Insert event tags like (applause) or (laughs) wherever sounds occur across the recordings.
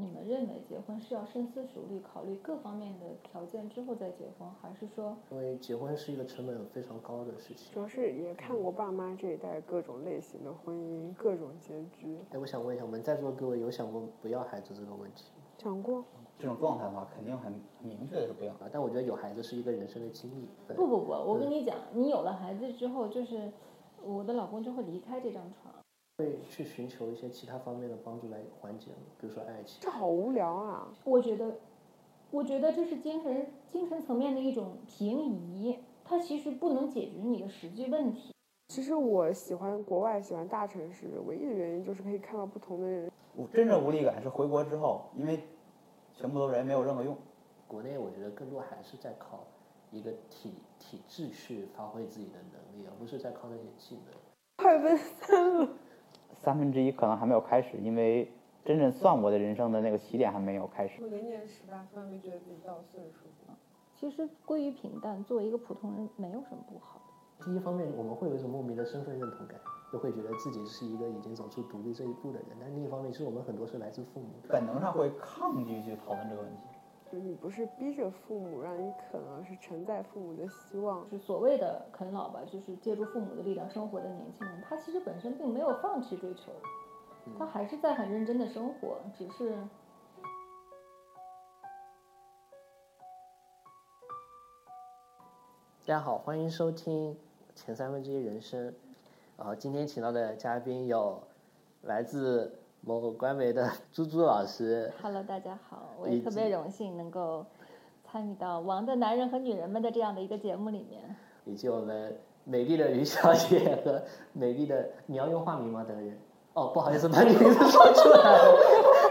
你们认为结婚是要深思熟虑，考虑各方面的条件之后再结婚，还是说因为结婚是一个成本非常高的事情。主要是也看我爸妈这一代各种类型的婚姻，各种结局。哎，我想问一下，我们在座各位有想过不要孩子这个问题想过，这种状态的话，肯定很很明确的是不要。啊？但我觉得有孩子是一个人生的经历。对不不不？我跟你讲，你有了孩子之后，就是我的老公就会离开这张床。会去寻求一些其他方面的帮助来缓解吗？比如说爱情。这好无聊啊！我觉得，我觉得这是精神精神层面的一种平移，它其实不能解决你的实际问题。其实我喜欢国外，喜欢大城市，唯一的原因就是可以看到不同的人。我真正无力感是回国之后，因为全部都人没有任何用。国内我觉得更多还是在靠一个体体制去发挥自己的能力，而不是在靠那些技能。二分三了，三分之一可能还没有开始，因为真正算我的人生的那个起点还没有开始。我零年十八分没觉得自己到岁数。其实归于平淡，作为一个普通人没有什么不好的。第一方面，我们会有一种莫名的身份认同感，就会觉得自己是一个已经走出独立这一步的人。但另一方面，其实我们很多是来自父母。本能上会抗拒去讨论这个问题。就是你不是逼着父母，让你啃，而是承载父母的希望。就是所谓的啃老吧，就是借助父母的力量生活的年轻人，他其实本身并没有放弃追求，他还是在很认真的生活，只是大家好，欢迎收听前三分之一人生。啊，今天请到的嘉宾有来自某官媒的猪猪老师，Hello，大家好，我也特别荣幸能够参与到《王的男人和女人们》的这样的一个节目里面。以及我们美丽的于小姐和美丽的，你要用化名吗？等人。哦，不好意思，把你名字说出来了。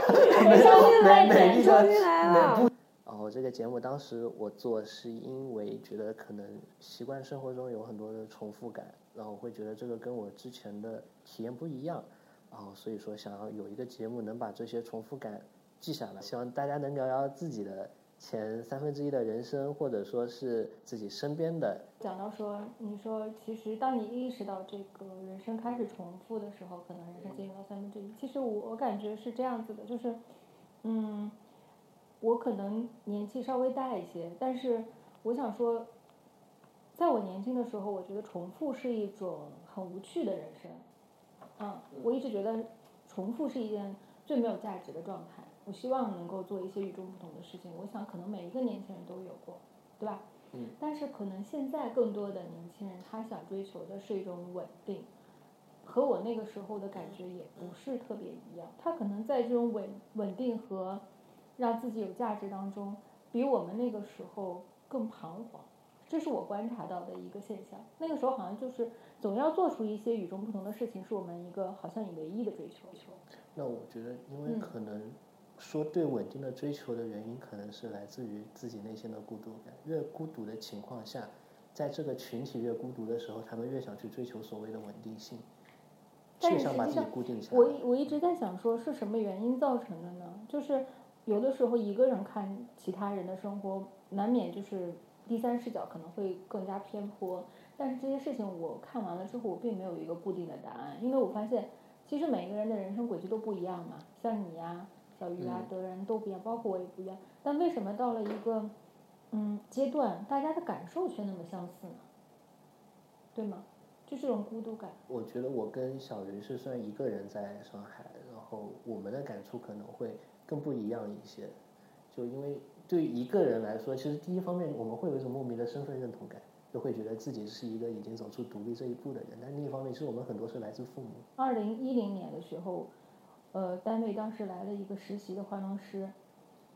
(laughs) 美遍丽的重新来了美不哦，这个节目当时我做是因为觉得可能习惯生活中有很多的重复感，然后我会觉得这个跟我之前的体验不一样，然后所以说想要有一个节目能把这些重复感记下来，希望大家能聊聊自己的前三分之一的人生，或者说是自己身边的讲到说，你说其实当你意识到这个人生开始重复的时候，可能人生进入到三分之一。其实我我感觉是这样子的，就是，嗯，我可能年纪稍微大一些，但是我想说，在我年轻的时候，我觉得重复是一种很无趣的人生。嗯，我一直觉得重复是一件最没有价值的状态。我希望能够做一些与众不同的事情。我想可能每一个年轻人都有过，对吧？嗯但是可能现在更多的年轻人，他想追求的是一种稳定，和我那个时候的感觉也不是特别一样。他可能在这种稳稳定和让自己有价值当中，比我们那个时候更彷徨。这是我观察到的一个现象。那个时候好像就是总要做出一些与众不同的事情，是我们一个好像唯一的追求。那我觉得，因为嗯可能说对稳定的追求的原因，可能是来自于自己内心的孤独感。越孤独的情况下，在这个群体越孤独的时候，他们越想去追求所谓的稳定性，但越想把自己是实际上固定下来。我我一直在想说，是什么原因造成的呢？就是有的时候一个人看其他人的生活，难免就是第三视角可能会更加偏颇。但是这些事情我看完了之后，我并没有一个固定的答案，因为我发现其实每个人的人生轨迹都不一样嘛，像你呀、小鱼啊、德人都不一样，包括我也不一样。但为什么到了一个嗯阶段，大家的感受却那么相似呢？对吗？就这种孤独感。我觉得我跟小鱼是算一个人在上海，然后我们的感触可能会更不一样一些。就因为对于一个人来说，其实第一方面我们会有一种莫名的身份认同感，就会觉得自己是一个已经走出独立这一步的人。但另一方面，其实我们很多是来自父母。二零一零年的时候，呃，单位当时来了一个实习的化妆师，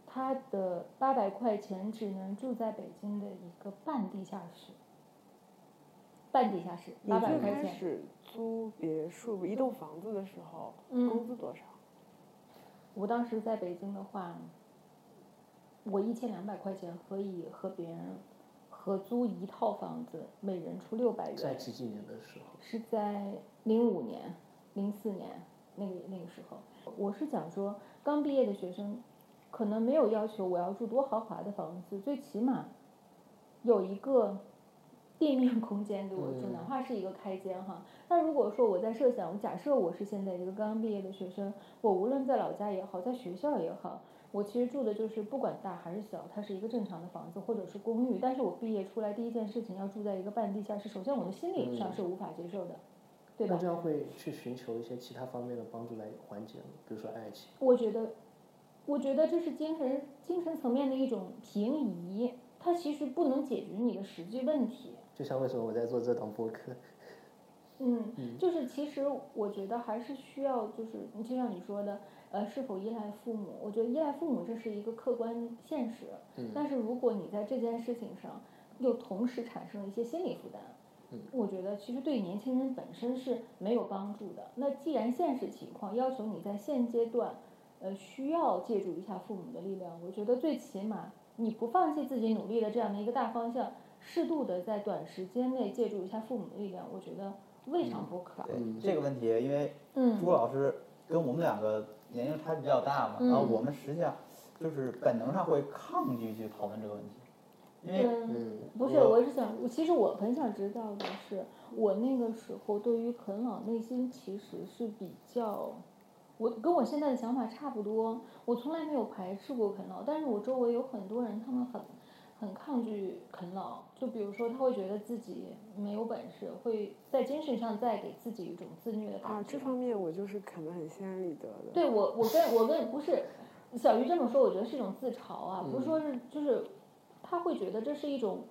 他的八百块钱只能住在北京的一个半地下室，半地下室，你八百块钱。开始租别墅、一栋房子的时候，嗯工资多少？我当时在北京的话，我一千两百块钱可以和别人合租一套房子，每人出六百元。在几几年的时候，是在零五年、零四年那个那个时候，我是想说，刚毕业的学生可能没有要求我要住多豪华的房子，最起码有一个地面空间给我住，哪怕是一个开间哈。那如果说我在设想，假设我是现在一个刚刚毕业的学生，我无论在老家也好，在学校也好，我其实住的就是不管大还是小，它是一个正常的房子或者是公寓。但是我毕业出来第一件事情要住在一个半地下室，首先我的心理上是无法接受的，对吧那这？样会去寻求一些其他方面的帮助来缓解吗？比如说爱情。我觉得，我觉得这是精神精神层面的一种平移，它其实不能解决你的实际问题。就像为什么我在做这档播客，嗯，就是其实我觉得还是需要，就是就像你说的，呃，是否依赖父母？我觉得依赖父母这是一个客观现实，但是如果你在这件事情上又同时产生了一些心理负担，我觉得其实对年轻人本身是没有帮助的。那既然现实情况要求你在现阶段，呃，需要借助一下父母的力量，我觉得最起码你不放弃自己努力的这样的一个大方向，适度的在短时间内借助一下父母的力量，我觉得未尝不可。对这个问题，因为嗯朱老师跟我们两个年龄差距比较大嘛，嗯。然后我们实际上就是本能上会抗拒去讨论这个问题，因为嗯，嗯，不是，我我是想，我其实我很想知道的是，我那个时候对于啃老内心其实是比较，我跟我现在的想法差不多，我从来没有排斥过啃老，但是我周围有很多人，他们很很抗拒啃老，就比如说他会觉得自己没有本事，会在精神上再给自己一种自虐的啊，感觉。这方面我就是啃得很心安理得的。对我，我跟我跟不是小鱼这么说，我觉得是一种自嘲啊，不是说是就是他会觉得这是一种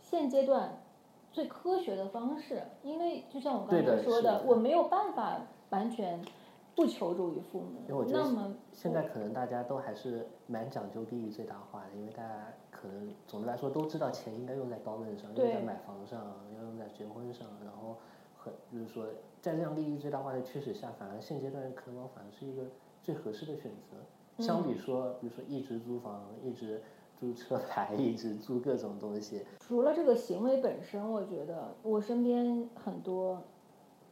现阶段最科学的方式，因为就像我刚才说的，是的我没有办法完全不求助于父因为我母，觉得那么现在可能大家都还是蛮讲究利益最大化的，因为大家可能总的来说都知道钱应该用在刀刃上，用在买房上，要用在结婚上，然后很就是说在这样利益最大化的驱使下，反而现阶段啃老反而是一个最合适的选择，相比说比如说一直租房，一直租车牌，一直租各种东西，除了这个行为本身，我觉得我身边很多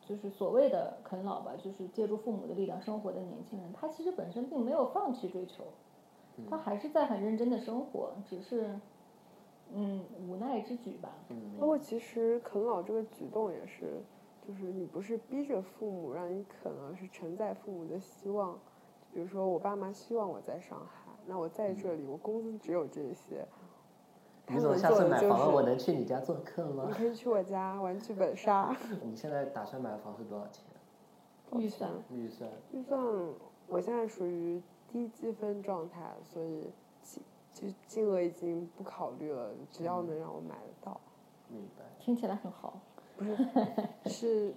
就是所谓的啃老吧，就是借助父母的力量生活的年轻人，他其实本身并没有放弃追求，他还是在很认真的生活，只是嗯无奈之举吧。嗯，包括其实啃老这个举动也是，就是你不是逼着父母让你啃，而是承载父母的希望。比如说我爸妈希望我在上海，那我在这里，我工资只有这些。他你怎么能下次买做的就房了，我，能去你家做客吗你？可以去我家玩剧本杀。你现在打算买房是多少钱？预算预算？预算我现在属于低积分状态，所以金就金额已经不考虑了，只要能让我买得到，明白。听起来很好，不是是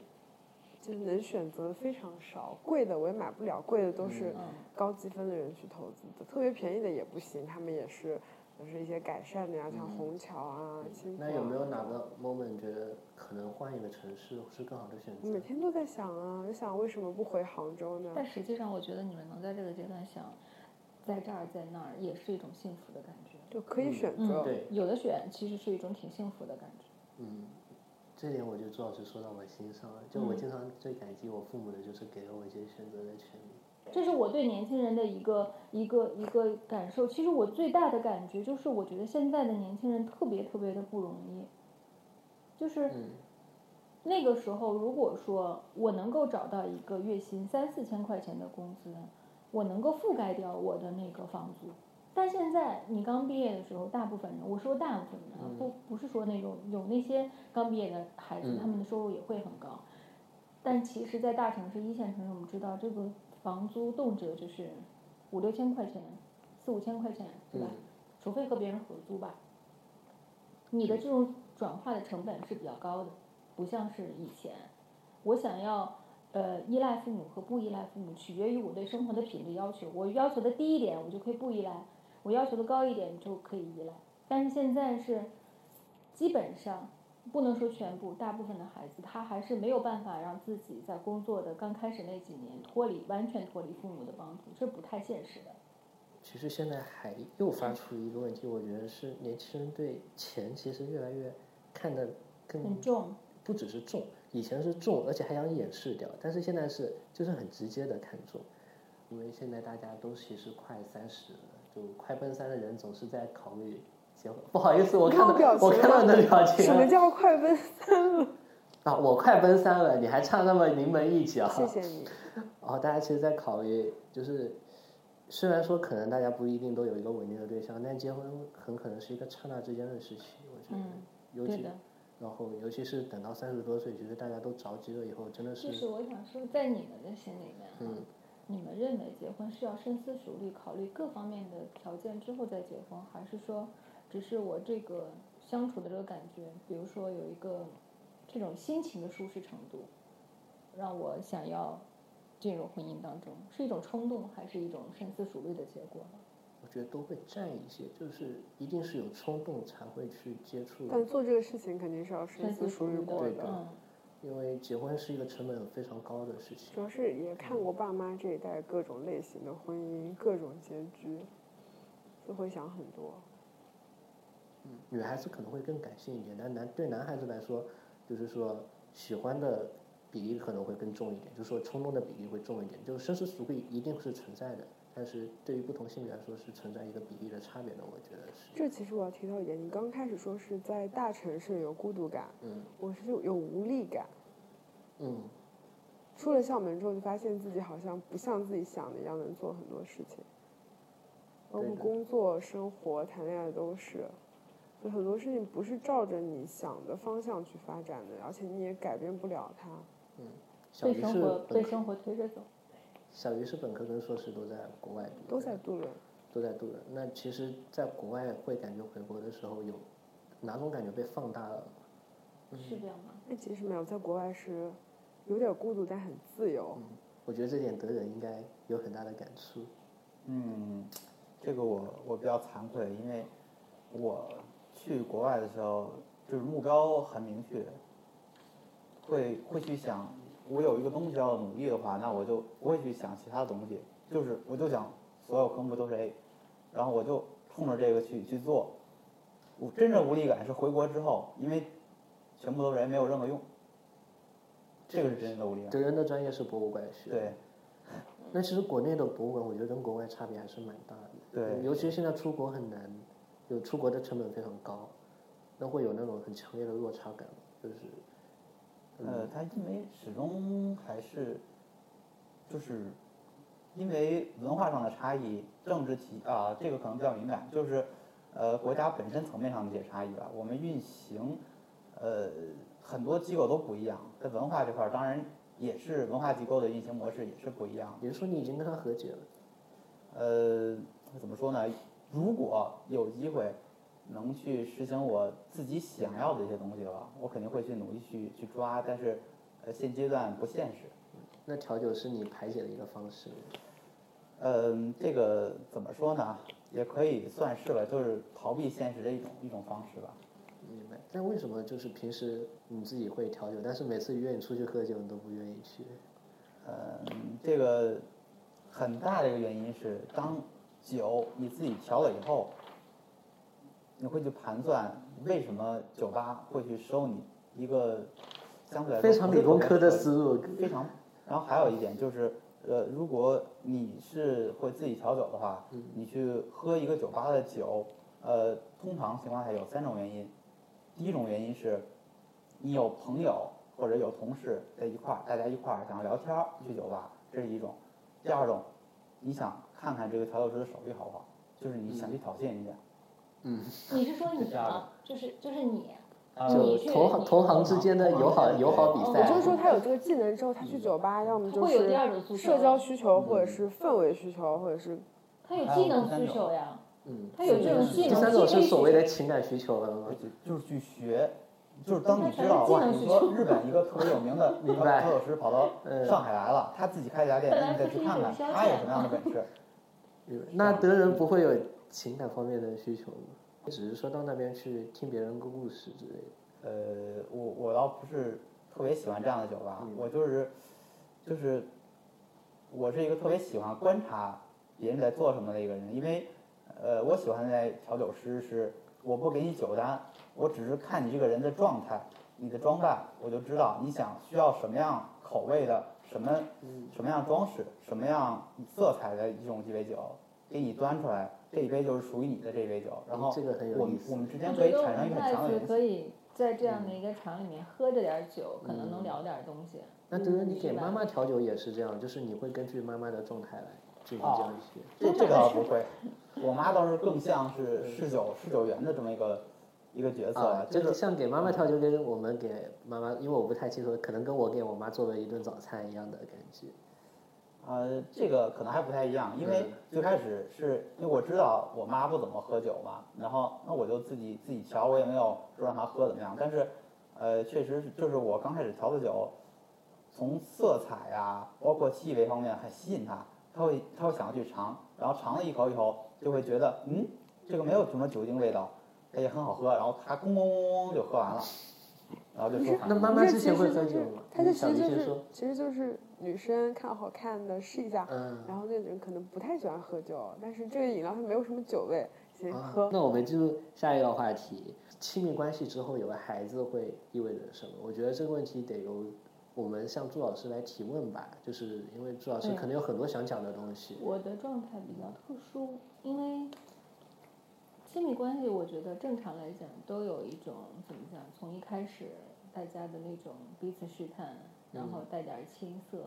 就是能选择的非常少，贵的我也买不了，贵的都是嗯高积分的人去投资的，特别便宜的也不行，他们也是就是一些改善的呀，像虹桥啊、那有没有啊。哪个 moment 觉得可能换一个城市是更好的选择？每天都在想啊，就想为什么不回杭州呢？但实际上我觉得你们能在这个阶段想在这儿在那儿，也是一种幸福的感觉。就可以选嗯择。对有的选其实是一种挺幸福的感觉。嗯，这点我觉得朱老师说到我心上了。就我经常最感激我父母的就是给了我一些选择的权利。这是我对年轻人的一个一个一个感受。其实我最大的感觉就是，我觉得现在的年轻人特别特别的不容易。就是嗯那个时候，如果说我能够找到一个月薪三四千块钱的工资，我能够覆盖掉我的那个房租。但现在你刚毕业的时候，大部分人，我说大部分人啊，不不是说那种有那些刚毕业的孩子，嗯他们的收入也会很高。但其实，在大城市、一线城市，我们知道这个房租动辄就是五六千块钱、四五千块钱，对吧？嗯除非和别人合租吧。你的这种转化的成本是比较高的，不像是以前，我想要呃依赖父母和不依赖父母，取决于我对生活的品质要求。我要求的低一点，我就可以不依赖；我要求的高一点，就可以依赖。但是现在是基本上不能说全部，大部分的孩子他还是没有办法让自己在工作的刚开始那几年脱离完全脱离父母的帮助，这不太现实的。其实现在还又发出一个问题，我觉得是年轻人对钱其实越来越看得更很重，不只是重，以前是重，而且还想掩饰掉，但是现在是就是很直接的看重，因为现在大家都其实快三十了，就快奔三的人总是在考虑结婚。不好意思，我看到表情我看到你的表情什么叫快奔三了？(laughs) 啊！我快奔三了，你还差那么临门一脚。谢谢你。然后大家其实在考虑，就是虽然说可能大家不一定都有一个稳定的对象，但结婚很可能是一个刹那之间的事情。我觉得，嗯，尤其对的。然后尤其是等到三十多岁，其实大家都着急了以后，真的是就是我想说，在你们的心里面，嗯，你们认为结婚是要深思熟虑，考虑各方面的条件之后再结婚，还是说，只是我这个相处的这个感觉，比如说有一个这种心情的舒适程度，让我想要进入婚姻当中，是一种冲动，还是一种深思熟虑的结果呢？我觉得都会占一些，就是一定是有冲动才会去接触，但做这个事情肯定是要深深思熟虑过的。嗯，因为结婚是一个成本非常高的事情。主要是也看过爸妈这一代各种类型的婚姻，各种结局，就会想很多。女孩子可能会更感性一点，但男对男孩子来说，就是说喜欢的比例可能会更重一点，就是说冲动的比例会重一点。就是深思熟虑一定是存在的，但是对于不同性别来说是存在一个比例的差别的，我觉得是。这其实我要提到一点，你刚开始说是在大城市有孤独感，嗯我是有无力感。嗯，出了校门之后，就发现自己好像不像自己想的一样能做很多事情，包括工作、生活、谈恋爱都是。就很多事情不是照着你想的方向去发展的，而且你也改变不了它。嗯小鱼是被生活被，生活推着走。小鱼是本科跟硕士都在国外读，都在杜伦，都在杜伦。那其实，在国外会感觉回国的时候有哪种感觉被放大了？是这样吗？那其实没有，在国外是有点孤独，但很自由。我觉得这点德人应该有很大的感触。嗯，这个我我比较惭愧，因为我去国外的时候，就是目标很明确，会会去想，我有一个东西要努力的话，那我就不会去想其他的东西，就是我就想所有科目都是 A，然后我就冲着这个去去做。我真正无力感是回国之后，因为全部都是 A，没有任何用，这个是真正的无力感。德人的专业是博物馆学，对，那其实国内的博物馆，我觉得跟国外差别还是蛮大的。对尤其是现在出国很难，有出国的成本非常高，那会有那种很强烈的落差感，就是呃，它因为始终还是，就是因为文化上的差异，政治体啊，这个可能比较敏感，就是呃国家本身层面上的一些差异吧。我们运行，呃很多机构都不一样，在文化这块儿，当然也是文化机构的运行模式也是不一样的。也就说你已经跟他和解了。呃，怎么说呢？如果有机会能去实行我自己想要的一些东西的话，我肯定会去努力去去抓，但是呃现阶段不现实。那调酒是你排解的一个方式。嗯，这个怎么说呢？也可以算是吧，就是逃避现实的一种一种方式吧。明白。但为什么就是平时你自己会调酒，但是每次约你出去喝酒，你都不愿意去？嗯，这个很大的一个原因是，当酒你自己调了以后，你会去盘算为什么酒吧会去收你一个相对来说非常理工科的思路。非常。然后还有一点就是，呃，如果你是会自己调酒的话，你去喝一个酒吧的酒，呃，通常情况下有三种原因。第一种原因是，你有朋友或者有同事在一块儿，大家一块儿想要聊天儿去酒吧，这是一种。第二种，你想看看这个调酒师的手艺好不好，就是你想去挑衅一下。嗯。你是说你吗？就是就是你，啊就同行同行之间的友好友好比哦赛也就是说，他有这个技能之后，他去酒吧，要么就会有第是二种诉求社交需求，或者是氛围需求，或者是他有技能需求呀，嗯，他有这种技能。第三种是所谓的情感需求了吗就是去学，就是当你知道哇，你说日本一个特别有名的调酒师跑到嗯上海来了，他自己开一家店，那你得去看看他有什么样的本事。那德人不会有情感方面的需求吗？只是说到那边去听别人的故事之类的。呃，我我倒不是特别喜欢这样的酒吧，我就是就是我是一个特别喜欢观察别人在做什么的一个人，因为呃，我喜欢在调酒师是我不给你酒单，我只是看你这个人的状态、你的装扮，我就知道你想需要什么样口味的、什么什么样装饰、什么样色彩的一种鸡尾酒，给你端出来，这一杯就是属于你的这一杯酒，然后这个很有我们意思我们之间可以产生一个很强的联系。可以在这样的一个场里面喝着点儿酒，可能能聊点儿东西。那德德，你给妈妈调酒也是这样，就是你会根据妈妈的状态来进行这样一些。这这个倒不会，我妈倒是更像是侍酒侍酒员的这么一个一个角色啊，就就是像给妈妈调就，跟我们给妈妈，因为我不太清楚，可能跟我给我妈做了一顿早餐一样的感觉。呃，这个可能还不太一样，因为最开始是因为我知道我妈不怎么喝酒嘛，然后那我就自己自己调，我也没有说让她喝怎么样，但是呃，确实是就是我刚开始调的酒，从色彩呀、包括气味方面很吸引她，她会她会想要去尝，然后尝了一口以后就会觉得嗯，这个没有什么酒精味道，它也很好喝，然后他咣咣咣咣就喝完了，然后就说那妈妈之前会喝酒吗？其实就是其实就是女生看好看的试一下，嗯。然后那种人可能不太喜欢喝酒，但是这个饮料它没有什么酒味，先啊喝。那我们进入下一个话题，亲密关系之后有个孩子会意味着什么？我觉得这个问题得由我们向朱老师来提问吧，就是因为朱老师可能有很多想讲的东西。我的状态比较特殊，因为亲密关系，我觉得正常来讲都有一种怎么讲，从一开始大家的那种彼此试探，然后带点儿青涩，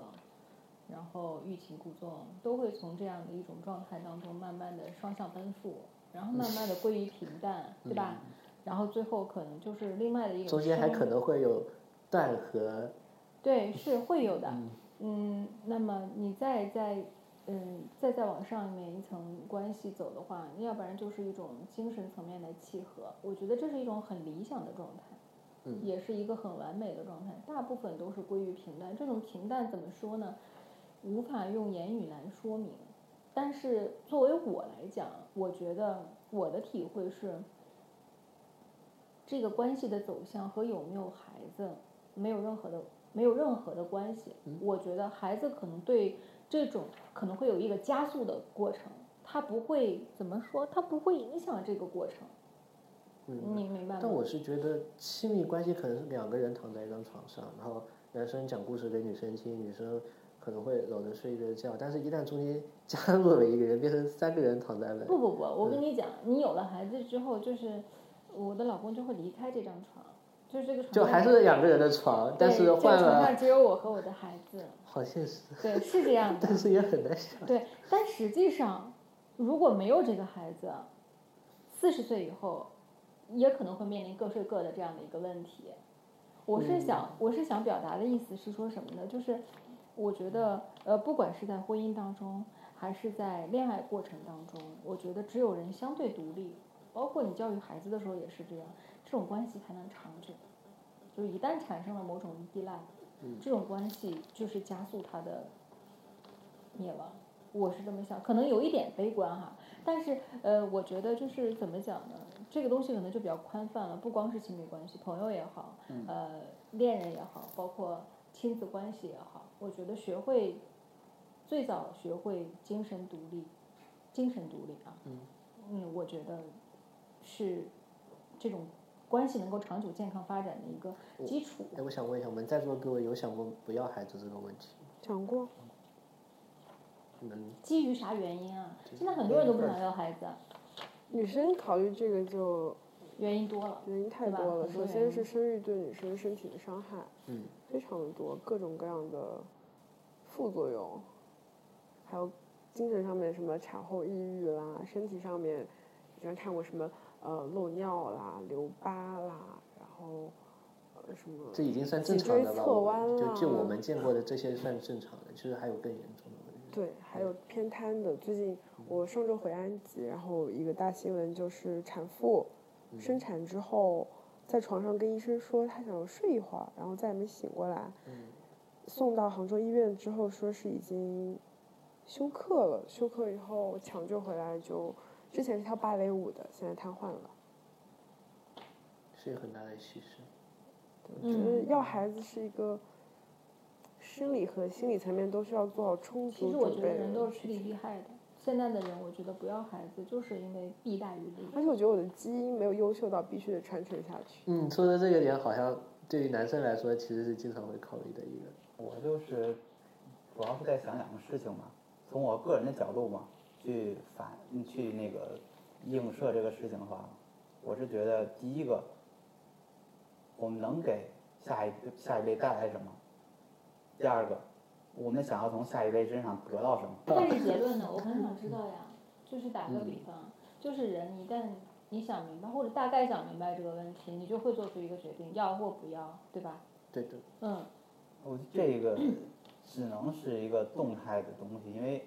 然后欲擒故纵，都会从这样的一种状态当中慢慢的双向奔赴，然后慢慢的归于平淡，对吧？然后最后可能就是另外的一种生中间还可能会有断和，对，是会有的。嗯，那么你再在嗯再再往上面一层关系走的话，要不然就是一种精神层面的契合。我觉得这是一种很理想的状态，嗯也是一个很完美的状态。大部分都是归于平淡。这种平淡怎么说呢？无法用言语来说明。但是作为我来讲，我觉得我的体会是，这个关系的走向和有没有孩子没有任何的没有任何的关系。我觉得孩子可能对这种可能会有一个加速的过程，它不会怎么说，它不会影响这个过程。你明白吗？但我是觉得亲密关系可能是两个人躺在一张床上，然后男生讲故事给女生听，女生可能会搂着睡一个觉，但是一旦中间 (laughs) 加入了一个人，变成三个人躺在了，不不不，我跟你讲，你有了孩子之后，就是我的老公就会离开这张床，就是这个床就还是两个人的床，但是对这个床上只有我和我的孩子，好现实，对，是这样的。(laughs) 但是也很难想。对，但实际上，如果没有这个孩子，四十岁以后，也可能会面临各睡各的这样的一个问题。我是想，我是想表达的意思是说什么呢？就是我觉得，呃，不管是在婚姻当中，还是在恋爱过程当中，我觉得只有人相对独立，包括你教育孩子的时候也是这样，这种关系才能长久。就是一旦产生了某种依赖，这种关系就是加速它的灭亡。我是这么想，可能有一点悲观哈，但是呃，我觉得就是怎么讲呢？这个东西可能就比较宽泛了，不光是亲密关系，朋友也好，呃，恋人也好，包括亲子关系也好，我觉得学会最早学会精神独立，精神独立啊，嗯，我觉得是这种关系能够长久健康发展的一个基础。哎，我想问一下，我们在座各位有想过不要孩子这个问题吗？讲过，你们基于啥原因啊？现在很多人都不想要孩子，女生考虑这个就原因多了。原因太多了。首先是生育对女生身体的伤害，嗯，非常的多，各种各样的副作用，还有精神上面什么产后抑郁啦，身体上面，以前看过什么呃漏尿啦、留疤啦，然后呃什么这已经算正常的了。侧弯我就就我们见过的这些算正常的，其实还有更严重的问题。对，还有偏瘫的。最近我上周回安吉，然后一个大新闻就是产妇生产之后，在床上跟医生说她想要睡一会儿，然后再也没醒过来。送到杭州医院之后，说是已经休克了，休克以后抢救回来就，之前是跳芭蕾舞的，现在瘫痪了。是一个很大的牺牲。我觉得要孩子是一个生理和心理层面都需要做好充足其实我觉得人都是趋利。避害的。现在的人，我觉得不要孩子，就是因为弊大于利。而且我觉得我的基因没有优秀到必须得传承下去。嗯，说的这个点好像对于男生来说其实是经常会考虑的一个。我就是主要是在想两个事情嘛，从我个人的角度嘛，去反去那个映射这个事情的话，我是觉得第一个，我们能给下一下一辈带来什么？第二个，我们想要从下一辈身上得到什么？但是结论呢？我很想知道呀。就是打个比方，就是人一旦你想明白或者大概想明白这个问题，你就会做出一个决定，要或不要，对吧？对对。嗯。我这个只能是一个动态的东西，因为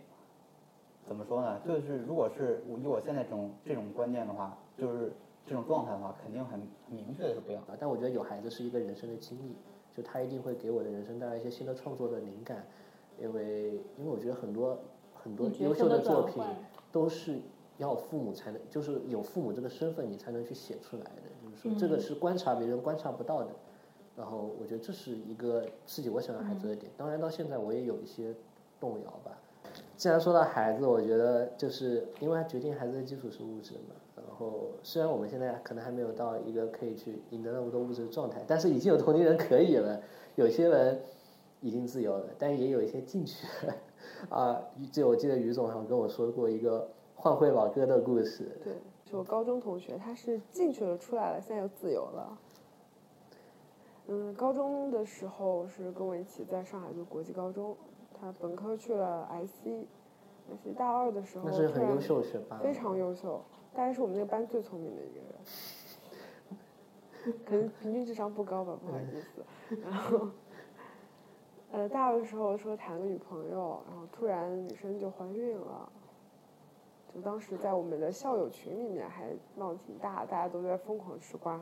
怎么说呢？就是如果是以我现在这种这种观念的话，就是这种状态的话，肯定很明确的是不要。但我觉得有孩子是一个人生的经历，就他一定会给我的人生带来一些新的创作的灵感，因为因为我觉得很多很多优秀的作品。都是要父母才能，就是有父母这个身份，你才能去写出来的。就是说，这个是观察别人观察不到的。然后，我觉得这是一个刺激我想要孩子的点。当然，到现在我也有一些动摇吧。既然说到孩子，我觉得就是因为决定孩子的基础是物质嘛。然后，虽然我们现在可能还没有到一个可以去赢得那么多物质的状态，但是已经有同龄人可以了。有些人已经自由了，但也有一些进去了。(laughs) 啊，就我记得于总好像跟我说过一个换汇老哥的故事。对，是我高中同学，他是进去了出来了，现在又自由了。嗯，高中的时候是跟我一起在上海读国际高中，他本科去了 IC，大二的时候那是很优秀学霸，非常优秀，大概是我们那个班最聪明的一个人，(laughs) 可能平均智商不高吧，不好意思，(laughs) 然后。呃，大二的时候说谈个女朋友，然后突然女生就怀孕了，就当时在我们的校友群里面还闹得挺大，大家都在疯狂吃瓜。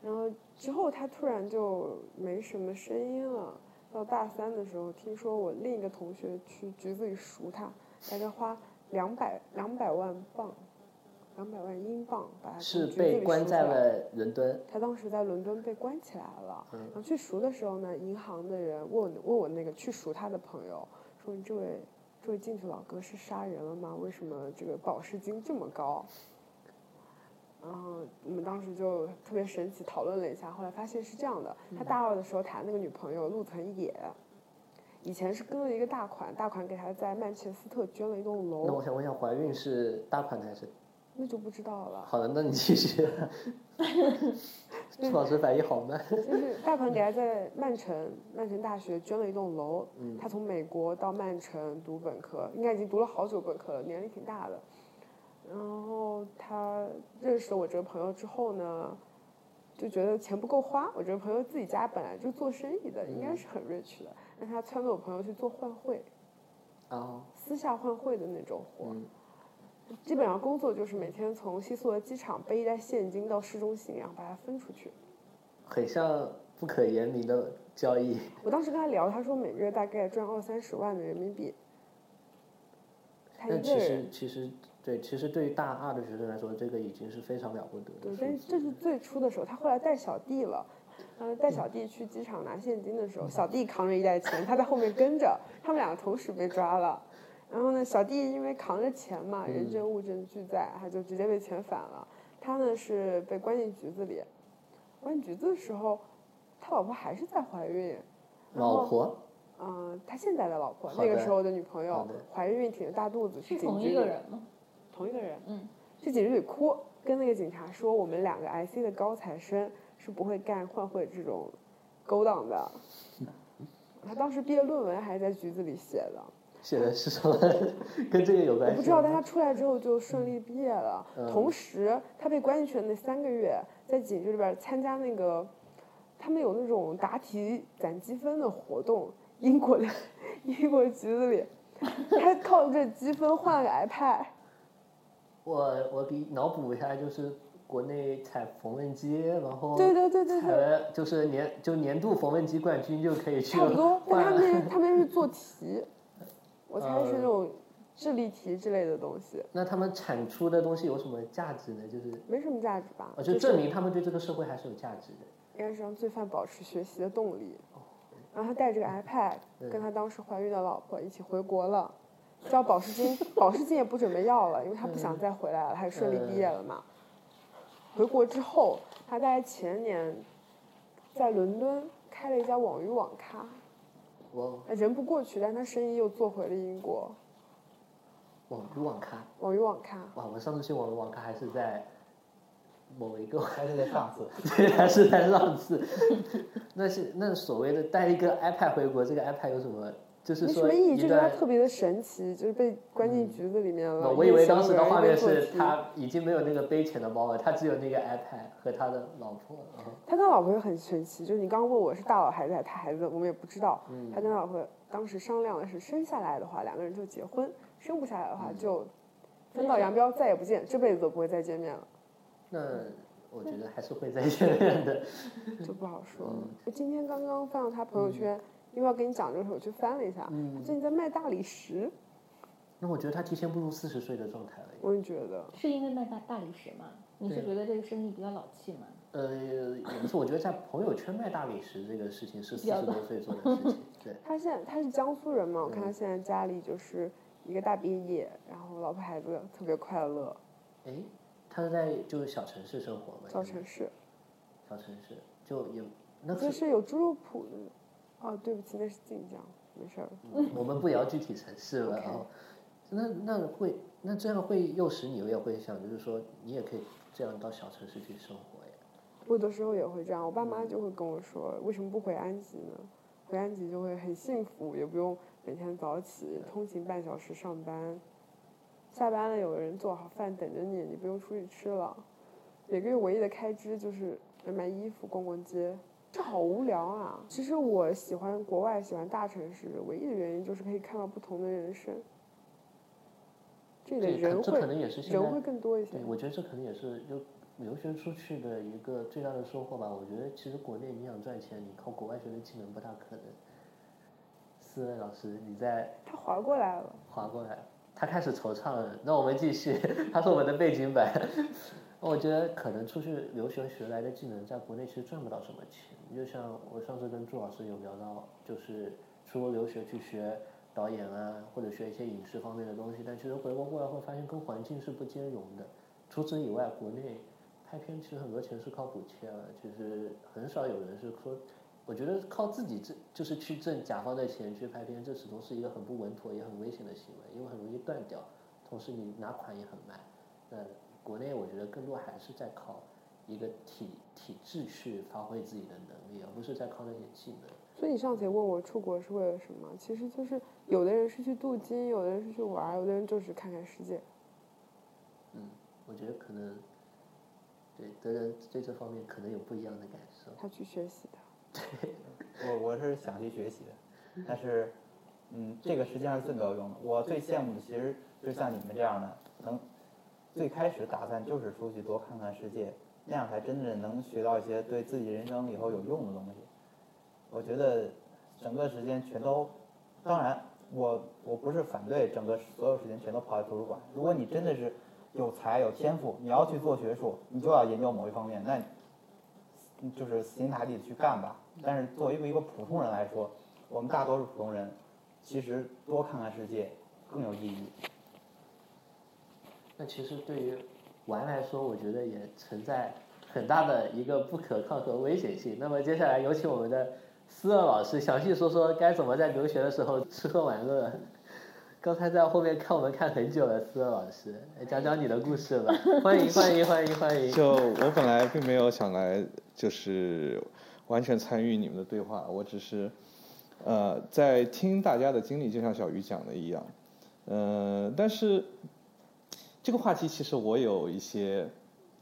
然后之后他突然就没什么声音了。到大三的时候，听说我另一个同学去局子里赎他，大概花两百两百万镑。两百万英镑把他是被关在了伦敦。他当时在伦敦被关起来了。然后去赎的时候呢，银行的人问我问我那个去赎他的朋友，说：“你这位这位进去老哥是杀人了吗？为什么这个保释金这么高？”然后我们当时就特别神奇，讨论了一下，后来发现是这样的：他大二的时候谈那个女朋友陆存野，以前是跟了一个大款，大款给他在曼彻斯特捐了一栋楼。那我想问一下，怀孕是大款还是？那就不知道了。好的，那你继续。(laughs) 朱老师反应好慢。就是大款给他在曼城曼城大学捐了一栋楼，他从美国到曼城读本科，应该已经读了好久本科了，年龄挺大的。然后他认识了我这个朋友之后呢，就觉得钱不够花。我这个朋友自己家本来就做生意的，应该是很 rich 的，让他撺掇我朋友去做换汇。哦。私下换汇的那种活。基本上工作就是每天从西苏的机场背一袋现金到市中心，然后把它分出去。很像不可言明的交易。(laughs) 我当时跟他聊，他说每个月大概赚二三十万的人民币。但其实其实对，其实对于大二的学生来说，这个已经是非常了不得的。对，但是这是最初的时候，他后来带小弟了，呃，带小弟去机场拿现金的时候，小弟扛着一袋钱，他在后面跟着，他们两个同时被抓了。然后呢，小弟因为扛着钱嘛，人证物证俱在，他就直接被遣返了。他呢是被关进局子里，关进局子的时候，他老婆还是在怀孕。老婆？嗯，他现在的老婆，那个时候的女朋友怀孕挺着大肚子去警局里。同一个人吗？同一个人。嗯。去警局里哭，跟那个警察说：“我们两个 IC 的高材生是不会干换汇这种勾当的。(laughs) ”他当时毕业论文还是在局子里写的。写的是什么？跟这个有关系？我不知道，但他出来之后就顺利毕业了。同时，他被关进去的那三个月，在警局里边参加那个，他们有那种答题攒积分的活动。英国的英国局子里，(laughs) 他靠这积分换了个 iPad。我我给脑补一下，就是国内采缝纫机，然后对对对对对，就是年就年度缝纫机冠军就可以去差不多，但他 (laughs) 们他们是做题。我猜是那种智力题之类的东西。那他们产出的东西有什么价值呢？就是没什么价值吧。就证明他们对这个社会还是有价值的。应该是让罪犯保持学习的动力。然后他带着个 iPad，跟他当时怀孕的老婆一起回国了。交保释金，保释金也不准备要了，因为他不想再回来了，他也顺利毕业了嘛。回国之后，他大概前年在伦敦开了一家网鱼网咖。人不过去，但他生意又做回了英国。网鱼网咖，网鱼网咖。哇！我上次去网鱼网咖还是在某一个，还是在上次，(laughs) 对，还是在上次。那是那所谓的带一个 iPad 回国，这个 iPad 有什么？就是说没什么意义，一就是它段。特别的神奇，就是被关进局子里面了。我以为当时的画面是他已经没有那个背钱的包了，他只有那个 iPad 和他的老婆。他跟老婆也很神奇，就是你刚刚问我是大佬还是他孩子，我们也不知道。嗯他跟他老婆当时商量的是，生下来的话两个人就结婚，生不下来的话就分道扬镳，再也不见，这辈子都不会再见面了，那我觉得还是会再见面的。就不好说了今天刚刚翻到他朋友圈，因为要跟你讲这个时候，我去翻了一下，嗯他最近在卖大理石，那我觉得他提前步入四十岁的状态了。我也觉得。是因为卖大大理石吗？你是觉得这个生意比较老气吗？呃，也不是，我觉得在朋友圈卖大理石这个事情是四十多岁做的事情。对，(laughs) 他现在他是江苏人嘛，我看嗯他现在家里就是一个大毕业，然后老婆孩子特别快乐，哎，他是在就是小城市生活嘛？小城市。小城市就也那这是有猪肉脯的。哦，对不起，那是晋江，没事儿。嗯我们不聊具体城市了。那那会那这样会诱使你也会想，就是说你也可以这样到小城市去生活呀。我有的时候也会这样，我爸妈就会跟我说，为什么不回安吉呢？回安吉就会很幸福，也不用每天早起通勤半小时上班，下班了有人做好饭等着你，你不用出去吃了。每个月唯一的开支就是买买衣服、逛逛街，这好无聊啊！其实我喜欢国外，喜欢大城市，唯一的原因就是可以看到不同的人生，这个，人会可能也是现在人会更多一些对，。我觉得这可能也是就留学出去的一个最大的收获吧。我觉得其实国内你想赚钱，你靠国外学的技能不大可能。思恩老师，你在他划过来了。划过来，他开始惆怅了。那我们继续，(laughs) 他是我们的背景板。我觉得可能出去留学学来的技能，在国内其实赚不到什么钱。就像我上次跟朱老师有聊到，就是出国留学去学导演啊，或者学一些影视方面的东西，但其实回国过来会发现跟环境是不兼容的。除此以外，国内拍片其实很多钱是靠补贴了，就是很少有人是说，我觉得靠自己挣就是去挣甲方的钱去拍片，这始终是一个很不稳妥也很危险的行为，因为很容易断掉，同时你拿款也很慢。那国内我觉得更多还是在靠一个体体制去发挥自己的能力，而不是在靠那些技能。所以你上次也问我出国是为了什么？其实就是有的人是去镀金，有的人是去玩，有的人就是看看世界。嗯，我觉得可能对的人对这方面可能有不一样的感受。他去学习的。对我我是想去学习的，但是，嗯，这个实际上是最没有用的。我最羡慕的其实就像你们这样的，能最开始打算就是出去多看看世界，那样才真正能学到一些对自己人生以后有用的东西。我觉得整个时间全都，当然我我不是反对整个所有时间全都泡在图书馆。如果你真的是有才有天赋，你要去做学术，你就要研究某一方面，那就是死心塌地去干吧。但是作为一个一个普通人来说，我们大多数普通人，其实多看看世界更有意义。那其实对于玩来说，我觉得也存在很大的一个不可抗和危险性。那么接下来有请我们的思乐老师详细说说该怎么在留学的时候吃喝玩乐。刚才在后面看我们看很久了，思乐老师，讲讲你的故事吧。欢迎欢迎欢迎欢迎。就我本来并没有想来，就是完全参与你们的对话，我只是，呃，在听大家的经历，就像小鱼讲的一样，呃，但是这个话题其实我有一些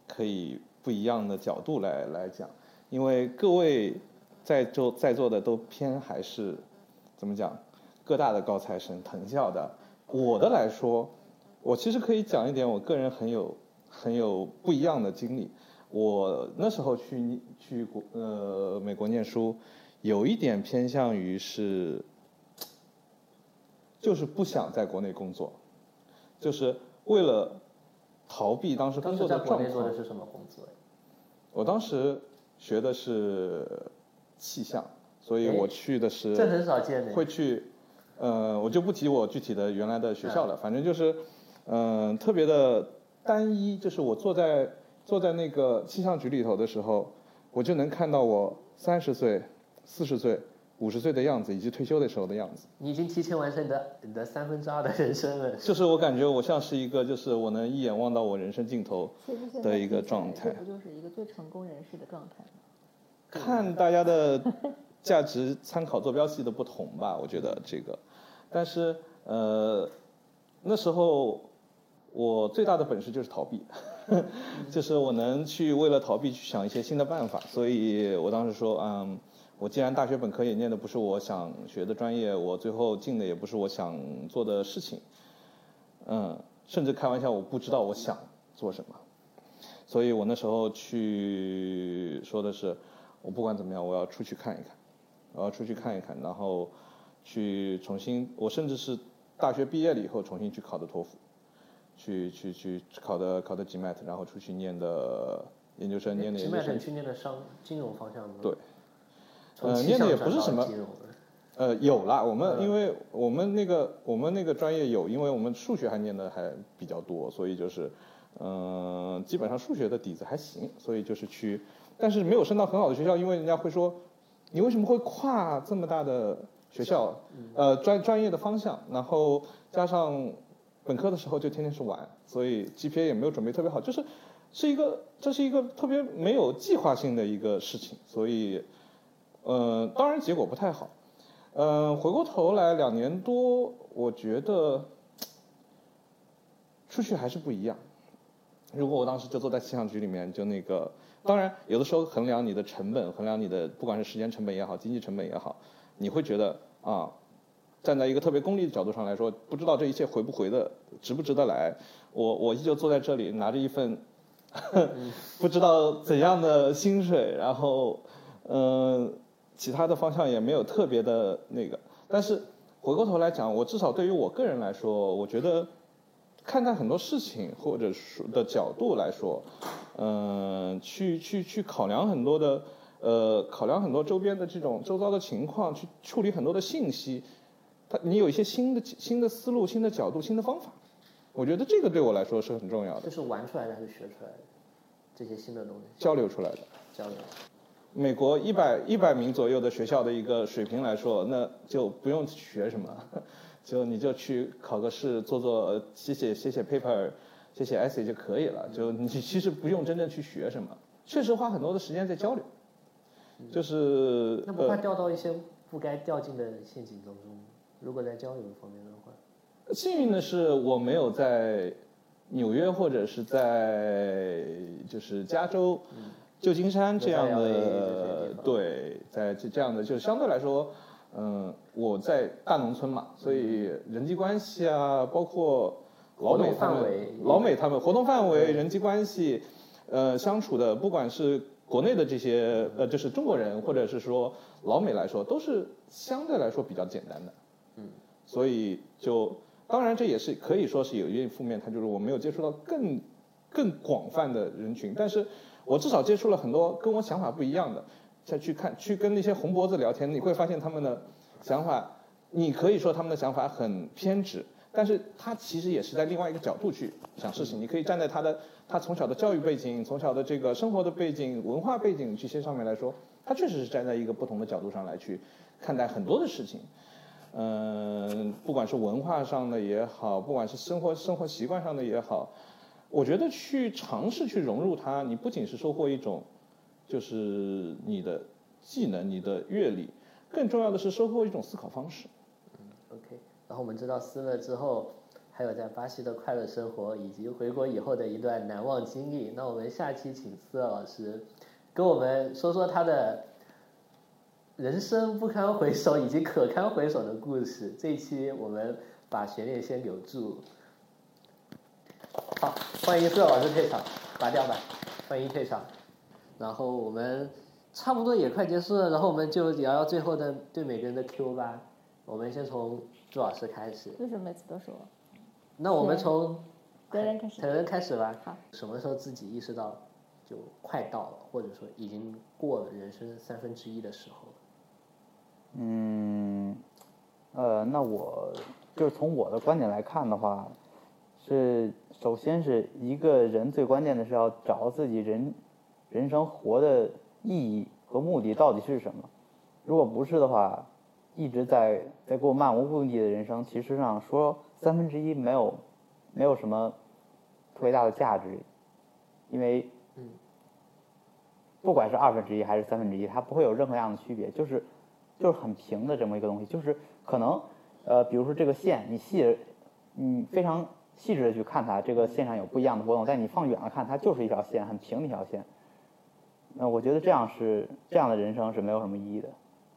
可以不一样的角度来来讲，因为各位在座在座的都偏还是怎么讲，各大的高材生，藤校的，我的来说，我其实可以讲一点我个人很有很有不一样的经历。我那时候去去国呃美国念书，有一点偏向于是，就是不想在国内工作，就是为了逃避当时工作的状时在国内做的。是什么工作？我当时学的是气象，所以哎我去的是这很少见的。会去，呃，我就不提我具体的原来的学校了，反正就是，嗯、特别的单一，就是我坐在坐在那个气象局里头的时候，我就能看到我三十岁、四十岁五十岁的样子以及退休的时候的样子。你已经提前完成你的你的三分之二的人生了。就是我感觉我像是一个，就是我能一眼望到我人生尽头的一个状态这不就是一个最成功人士的状态吗？看大家的价值参考坐标系的不同吧，我觉得这个，但是呃，那时候我最大的本事就是逃避，(laughs) 就是我能去为了逃避去想一些新的办法，所以我当时说，嗯，我既然大学本科也念的不是我想学的专业，我最后进的也不是我想做的事情，嗯，甚至开玩笑，我不知道我想做什么，所以我那时候去说的是。我不管怎么样，我要出去看一看，我要出去看一看，然后去重新，我甚至是大学毕业了以后重新去考的托福，去去去考的考的 GMAT，然后出去念的研究生，念的研究 GMAT 去念的商金融方向的吗？对，从呃念的也不是什么呃，有啦，我们嗯。因为我们那个我们那个专业有，因为我们数学还念的还比较多，所以就是，嗯、基本上数学的底子还行，所以就是去，但是没有升到很好的学校，因为人家会说，你为什么会跨这么大的学校，呃，专专业的方向，然后加上本科的时候就天天是玩，所以 GPA 也没有准备特别好，就是是一个这是一个特别没有计划性的一个事情，所以，呃，当然结果不太好。呃，回过头来两年多，我觉得出去还是不一样。如果我当时就坐在气象局里面，就那个，当然有的时候衡量你的成本，衡量你的不管是时间成本也好，经济成本也好，你会觉得啊，站在一个特别功利的角度上来说，不知道这一切回不回的，值不值得来。我我依旧坐在这里，拿着一份 (laughs) 不知道怎样的薪水，然后嗯、其他的方向也没有特别的那个。但是回过头来讲，我至少对于我个人来说，我觉得看待很多事情或者说的角度来说，嗯、去去去考量很多的呃，考量很多周边的这种周遭的情况，去处理很多的信息，它你有一些新的新的思路、新的角度、新的方法。我觉得这个对我来说是很重要的，这是玩出来的还是学出来的？这些新的东西交流出来的。交流。美国一百一百名左右的学校的一个水平来说，那就不用学什么，(laughs) 就你就去考个试，做做写写写写 paper，写写 essay 就可以了。就你其实不用真正去学什么，确实花很多的时间在交流，就是那不怕呃，掉到一些不该掉进的陷阱当中吗？如果在交流方面的话，幸运的是我没有在纽约或者是在就是加州、旧金山这样的对，在这这样的就相对来说，嗯，我在大农村嘛，所以人际关系啊，包括老美范围老美他们活动范围、人际关系，呃，相处的不管是国内的这些呃，就是中国人或者是说老美来说，都是相对来说比较简单的。嗯。所以就当然这也是可以说是有一定负面，它就是我没有接触到更更广泛的人群，但是我至少接触了很多跟我想法不一样的，再去看去跟那些红脖子聊天，你会发现他们的想法，你可以说他们的想法很偏执，但是他其实也是在另外一个角度去想事情，你可以站在他的他从小的教育背景、从小的这个生活的背景、文化背景这些上面来说，他确实是站在一个不同的角度上来去看待很多的事情。嗯，不管是文化上的也好，不管是生活生活习惯上的也好，我觉得去尝试去融入它，你不仅是收获一种，就是你的技能、你的阅历，更重要的是收获一种思考方式。嗯 OK，然后我们知道斯乐之后，还有在巴西的快乐生活，以及回国以后的一段难忘经历。那我们下期请斯乐老师跟我们说说他的人生不堪回首以及可堪回首的故事。这一期我们把悬念先留住。好，欢迎斯乐老师退场，拔掉吧，欢迎退场。然后我们差不多也快结束了，然后我们就聊聊最后的对每个人的 Q 吧。我们先从朱老师开始。为什么每次都是我？那我们从 (laughs) 德人开始陈恩开始吧。好。什么时候自己意识到就快到了，或者说已经过了人生三分之一的时候？嗯，呃，那我就是从我的观点来看的话，是首先是一个人最关键的是要找自己人人生活的意义和目的到底是什么。如果不是的话，一直在在过漫无目的的人生，其实上说三分之一没有没有什么特别大的价值，因为不管是二分之一还是三分之一，它不会有任何样的区别，就是就是很平的这么一个东西，就是可能呃，比如说这个线，你细你非常细致的去看它，这个线上有不一样的波动，但你放远了看，它就是一条线，很平的一条线。那我觉得这样是这样的人生是没有什么意义的，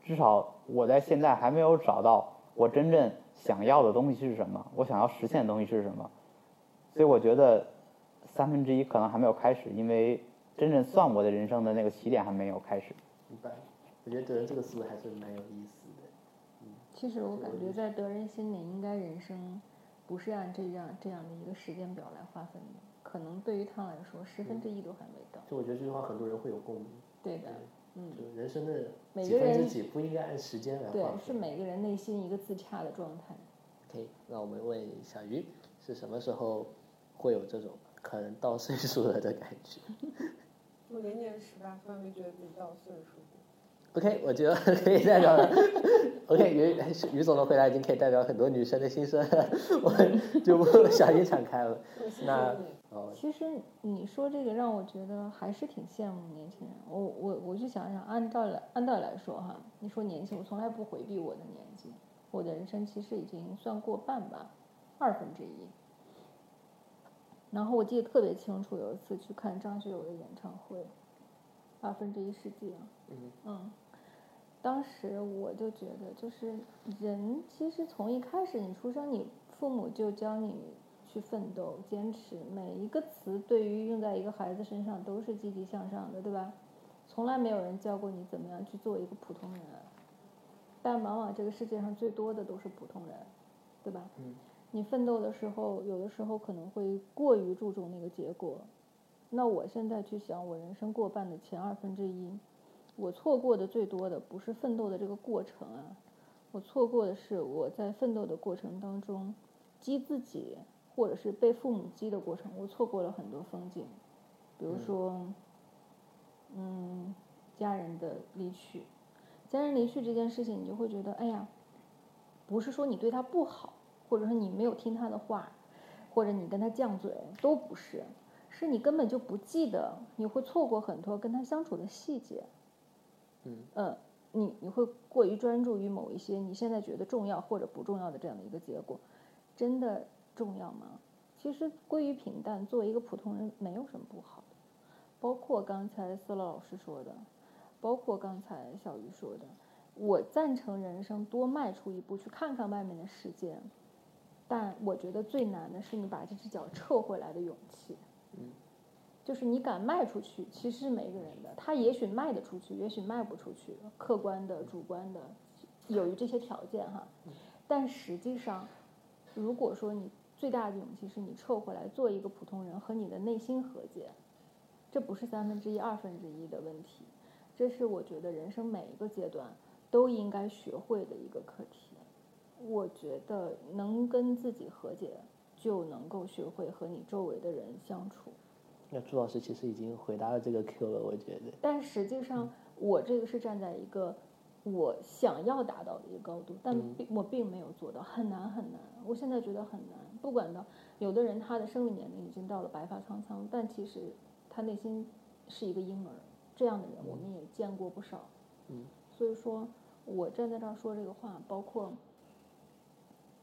至少我在现在还没有找到我真正想要的东西是什么，我想要实现的东西是什么，所以我觉得三分之一可能还没有开始，因为真正算我的人生的那个起点还没有开始。明白。我觉得德仁这个思维还是蛮有意思的。其实我感觉在德人心里，应该人生不是按这样这样的一个时间表来划分的，可能对于他来说，十分之一都还没到。就我觉得这句话很多人会有共鸣。对的，嗯，就人生的每个人几分之几不应该按时间来划，分。是每个人内心一个自洽的状态。OK，那我们问小鱼，是什么时候会有这种可能到岁数了的感觉 (laughs) 我年年十八，从来没觉得自己到岁数过。？OK，我觉得可以代表了。OK，于于总的回答已经可以代表很多女生的心声，我就不小心敞开了。那哦，其实你说这个让我觉得还是挺羡慕年轻人。我我我就想想，按照来按道理来说哈，你说年轻，我从来不回避我的年纪，我的人生其实已经算过半吧，二分之一。然后我记得特别清楚，有一次去看张学友的演唱会，二分之一世纪啊，嗯嗯，当时我就觉得，就是人其实从一开始你出生，你父母就教你去奋斗、坚持，每一个词对于用在一个孩子身上都是积极向上的，对吧？从来没有人教过你怎么样去做一个普通人，但往往这个世界上最多的都是普通人，对吧？嗯你奋斗的时候，有的时候可能会过于注重那个结果。那我现在去想，我人生过半的前二分之一，我错过的最多的不是奋斗的这个过程啊，我错过的是我在奋斗的过程当中，激自己或者是被父母激的过程，我错过了很多风景，比如说，嗯，家人的离去，家人离去这件事情，你就会觉得，哎呀，不是说你对他不好，或者说你没有听他的话，或者你跟他犟嘴，都不是，是你根本就不记得，你会错过很多跟他相处的细节。嗯嗯，你你会过于专注于某一些你现在觉得重要或者不重要的这样的一个结果，真的重要吗？其实归于平淡，作为一个普通人没有什么不好的。包括刚才思乐老师说的，包括刚才小鱼说的，我赞成人生多迈出一步，去看看外面的世界。但我觉得最难的是你把这只脚撤回来的勇气。嗯，就是你敢卖出去，其实是每个人的，他也许卖得出去，也许卖不出去，客观的、主观的，有于这些条件哈。但实际上，如果说你最大的勇气是你撤回来做一个普通人，和你的内心和解，这不是三分之一、二分之一的问题，这是我觉得人生每一个阶段都应该学会的一个课题。我觉得能跟自己和解，就能够学会和你周围的人相处。那朱老师其实已经回答了这个 Q 了，我觉得。但实际上，我这个是站在一个我想要达到的一个高度，但嗯并我并没有做到，很难很难。我现在觉得很难。不管到有的人他的生理年龄已经到了白发苍苍，但其实他内心是一个婴儿，这样的人我们也见过不少。嗯，所以说我站在这儿说这个话，包括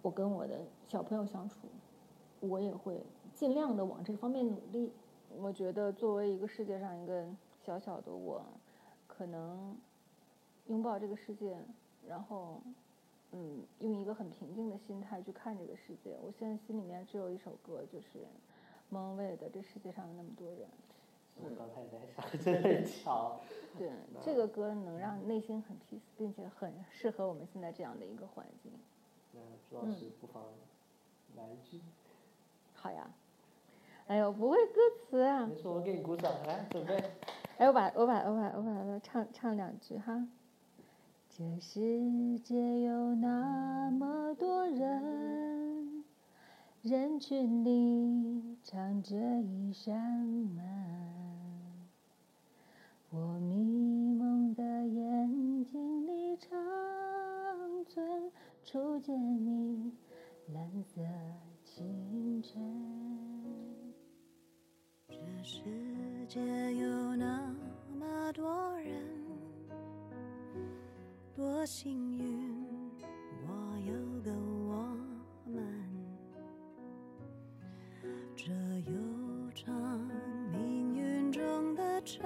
我跟我的小朋友相处，我也会尽量的往这方面努力。我觉得作为一个世界上一个小小的我，可能拥抱这个世界，然后嗯，用一个很平静的心态去看这个世界。我现在心里面只有一首歌，就是莫文蔚的《这世界上有那么多人》。我刚才在想，真的巧。(laughs) 对，这个歌能让内心很 peace，并且很适合我们现在这样的一个环境。那朱老师不妨来一句。好呀，哎呦，不会歌词啊！没事，我给你鼓掌，来准备。哎，我把我把我把我把它唱唱两句哈。这世界有那么多人，人群里藏着一扇门，我迷蒙的眼睛里长存初见你，蓝色清晨。这世界有那么多人，多幸运，我有个我们。这悠长命运中的车。